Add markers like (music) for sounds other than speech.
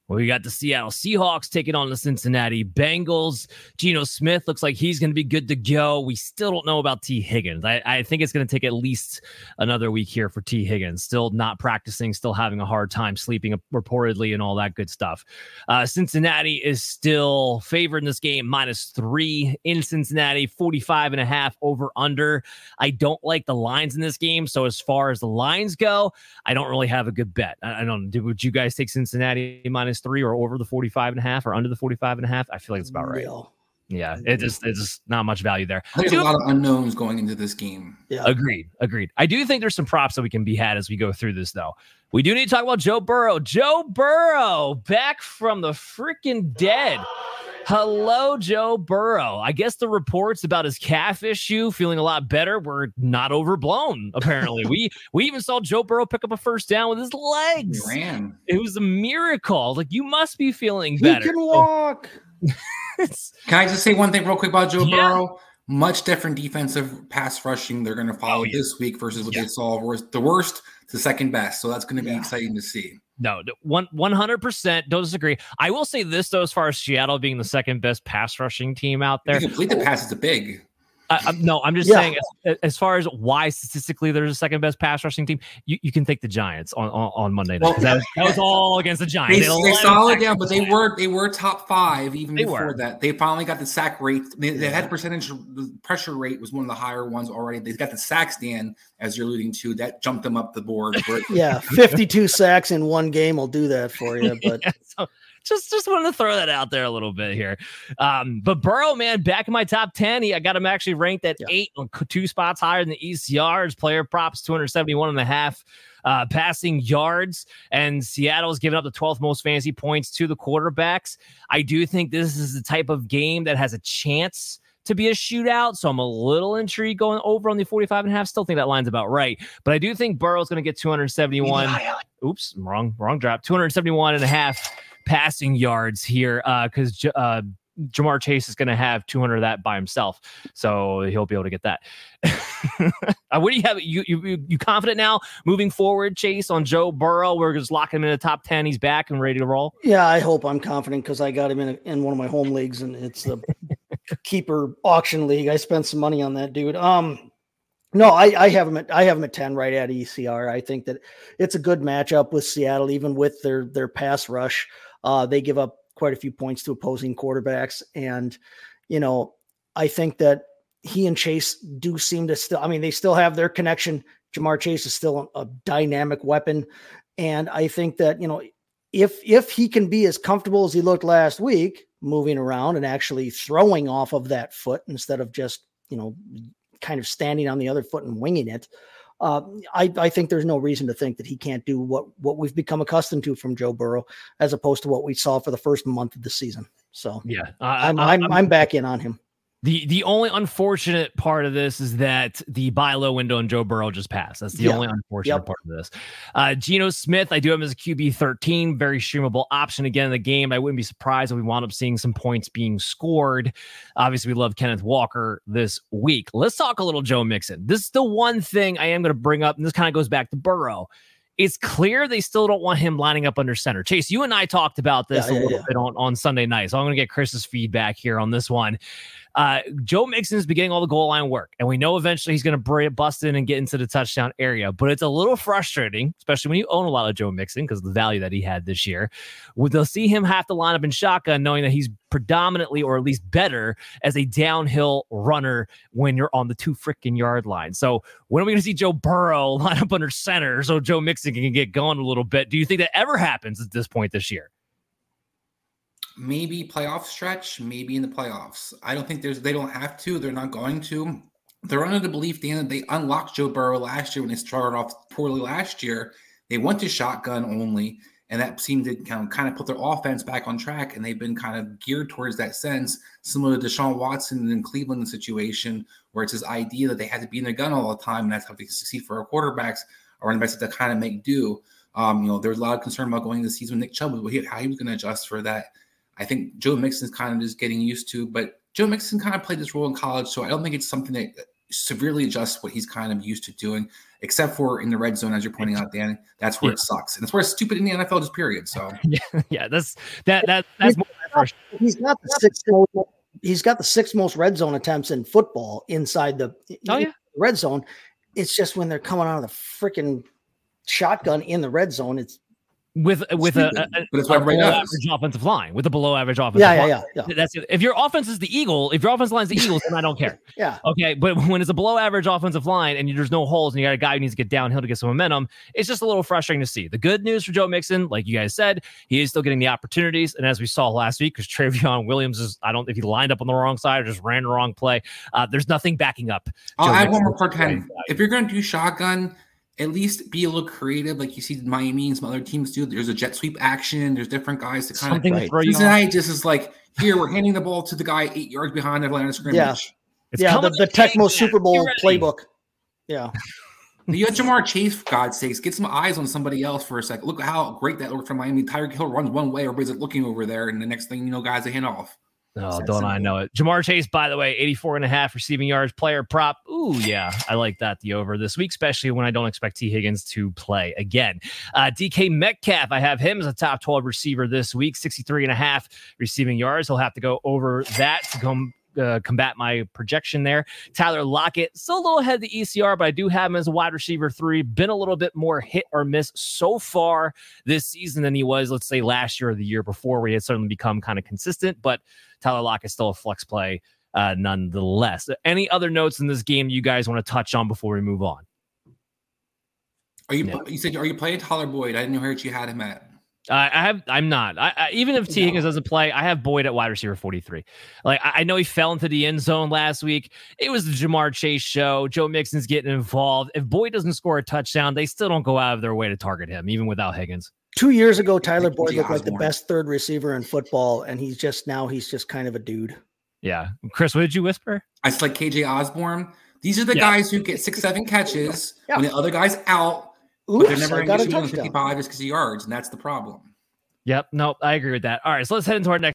Well, we got the Seattle Seahawks taking on the Cincinnati Bengals. Geno Smith looks like he's going to be good to go. We still don't know about Tee Higgins. I, I think it's going to take at least another week here for Tee Higgins. Still not practicing, still having a hard time sleeping reportedly and all that good stuff. Uh, Cincinnati is still favored in this game, minus three in Cincinnati, 45 and a half over under. I don't like the lines in this game. So as far as the lines go, I don't really have a good bet. I, I don't. Would you guys take Cincinnati minus three or over the 45 and a half or under the 45 and a half. I feel like it's about right. Real. Yeah, it just it's just not much value there. There's a lot of unknowns going into this game. Yeah. Agreed. Agreed. I do think there's some props that we can be had as we go through this though. We do need to talk about Joe Burrow. Joe Burrow back from the freaking dead. Hello, Joe Burrow. I guess the reports about his calf issue feeling a lot better were not overblown. Apparently, we we even saw Joe Burrow pick up a first down with his legs. He ran. It was a miracle. Like you must be feeling better. He can oh. walk. (laughs) can I just say one thing real quick about Joe yeah. Burrow? Much different defensive pass rushing they're going to oh, follow oh, yeah. this week versus what yeah. they saw the worst to second best. So that's going to be exciting to see. No, one one hundred percent don't disagree. I will say this though, as far as Seattle being the second best pass rushing team out there, complete the oh. pass is a big. I, no, I'm just yeah. saying as, as, far as why statistically there's a second best pass rushing team, you, you can take the Giants on on, on Monday night. Well, that, was, that, was, all against the Giants. They, they, they solid down, but they were they were top five even they before were. that. They finally got the sack rate. They, they had percentage the pressure rate was one of the higher ones already. They got the sacks, Dan, as you're alluding to. That jumped them up the board. (laughs) yeah, 52 sacks in one game will do that for you. (laughs) But yeah, so, just just wanted to throw that out there a little bit here. Um, but Burrow, man, back in my top 10, he, I got him actually ranked at yeah. eight, two spots higher than the ECRs. Player props 271 and a half uh, passing yards, and Seattle's given up the 12th most fantasy points to the quarterbacks. I do think this is the type of game that has a chance to be a shootout. So I'm a little intrigued going over on the 45 and a half. Still think that line's about right. But I do think Burrow's going to get 271. Oops, wrong, wrong drop. 271 and a half passing yards here Uh, because uh, uh, Ja'Marr Chase is going to have 200 of that by himself, so he'll be able to get that. (laughs) uh, what do you have? You, you you confident now moving forward, Chase, on Joe Burrow? We're just locking him in the top 10. He's back and ready to roll. Yeah, I hope I'm confident because I got him in a, in one of my home leagues, and it's the keeper auction league. I spent some money on that dude. Um, no, I, I have him at I have him at 10 right at ECR. I think that it's a good matchup with Seattle, even with their their pass rush. Uh, they give up quite a few points to opposing quarterbacks. And, you know, I think that he and Chase do seem to still, I mean, they still have their connection. Ja'Marr Chase is still a, a dynamic weapon. And I think that, you know, if if he can be as comfortable as he looked last week, moving around and actually throwing off of that foot instead of just, you know, kind of standing on the other foot and winging it, uh, I, I, think there's no reason to think that he can't do what what we've become accustomed to from Joe Burrow, as opposed to what we saw for the first month of the season. So yeah, I'm, I'm, I'm I'm back in on him. The the only unfortunate part of this is that the buy low window on Joe Burrow just passed. That's the only unfortunate yep. part of this. Uh, Geno Smith, I do have him as a QB 13, very streamable option again in the game. I wouldn't be surprised if we wound up seeing some points being scored. Obviously, we love Kenneth Walker this week. Let's talk a little Joe Mixon. This is the one thing I am going to bring up, and this kind of goes back to Burrow it's clear they still don't want him lining up under center. Chase, you and I talked about this yeah, a little yeah. bit on, on Sunday night. So I'm going to get Chris's feedback here on this one. Uh, Joe Mixon is beginning all the goal line work, and we know eventually he's going to bust in and get into the touchdown area. But it's a little frustrating, especially when you own a lot of Joe Mixon because of the value that he had this year. They'll see him have to line up in shotgun, knowing that he's predominantly or at least better as a downhill runner when you're on the two freaking yard line. So when are we going to see Joe Burrow (laughs) line up under center so Joe Mixon can get going a little bit? Do you think that ever happens at this point this year? Maybe playoff stretch, maybe in the playoffs. I don't think there's they don't have to. They're not going to. They're under the belief, Dan, that they unlocked Joe Burrow last year when they started off poorly last year. They went to shotgun only, and that seemed to kind of, kind of put their offense back on track. And they've been kind of geared towards that sense, similar to Deshaun Watson in Cleveland situation, where it's this idea that they had to be in their gun all the time, and that's how they succeed for our quarterbacks or running backs to kind of make do. Um, you know, there was a lot of concern about going to the season with Nick Chubb, how he was going to adjust for that I think Joe Mixon's kind of just getting used to, but Joe Mixon kind of played this role in college, so I don't think it's something that uh, severely adjusts what he's kind of used to doing, except for in the red zone, as you're pointing out, Dan. That's where yeah. it sucks, and it's where it's stupid in the NFL. Just period. So (laughs) yeah, yeah, that's that that that's more (laughs) he's got the sixth most, he's got the sixth most red zone attempts in football inside the oh yeah red zone. It's just when they're coming out of the freaking shotgun in the red zone, it's with with a, a, a below average offensive line with a below average offensive yeah, line. Yeah, yeah, yeah. That's it. If your offense is the Eagle, if your offensive line is the Eagles, then I don't care. (laughs) yeah. Okay. But (laughs) when it's a below average offensive line and there's no holes and you got a guy who needs to get downhill to get some momentum, it's just a little frustrating to see. The good news for Joe Mixon, like you guys said, he is still getting the opportunities. And as we saw last week, because Trayveon Williams is, I don't if he lined up on the wrong side or just ran the wrong play, uh, there's nothing backing up. I'll add one more part 10. If you're going to do shotgun, at least be a little creative, like you see Miami and some other teams do. There's a jet sweep action. There's different guys to kind Something of. Right. Cincinnati just is like, here we're handing the ball to the guy eight yards behind the line of scrimmage. Yeah, it's yeah, the, the Tecmo Super Bowl playbook. Yeah. (laughs) You got Ja'Marr Chase, for God's sakes. Get some eyes on somebody else for a second. Look how great that looked from Miami. Tyreek Hill runs one way, everybody's looking over there, and the next thing you know, guys, a hand off. Oh, don't I know it? Ja'Marr Chase, by the way, 84 and a half receiving yards, player prop. Ooh, yeah, I like that. The over this week, especially when I don't expect Tee Higgins to play again. Uh, DK Metcalf, I have him as a top 12 receiver this week, 63 and a half receiving yards. He'll have to go over that to come uh, combat my projection there. Tyler Lockett, still a little ahead of the ECR, but I do have him as a wide receiver three. Been a little bit more hit or miss so far this season than he was, let's say, last year or the year before, where he had certainly become kind of consistent. But Tyler Lockett still a flex play uh, nonetheless. Any other notes in this game you guys want to touch on before we move on? Are you? Yeah. You said are you playing Tyler Boyd? I didn't know where you had him at. Uh, I have. I'm not. I, I, even if Tee Higgins doesn't play, I have Boyd at wide receiver 43. Like I, I, know he fell into the end zone last week. It was the Ja'Marr Chase show. Joe Mixon's getting involved. If Boyd doesn't score a touchdown, they still don't go out of their way to target him, even without Higgins. Two years ago, Tyler Boyd looked like the best third receiver in football, and he's just now he's just kind of a dude. Yeah, Chris, what did you whisper? I said like KJ Osborn. These are the yeah. guys who get six, seven catches yeah. when the other guy's out, Oops, but they're never going to get 55 just because of yards, and that's the problem. Yep. No, I agree with that. All right. So let's head into our next.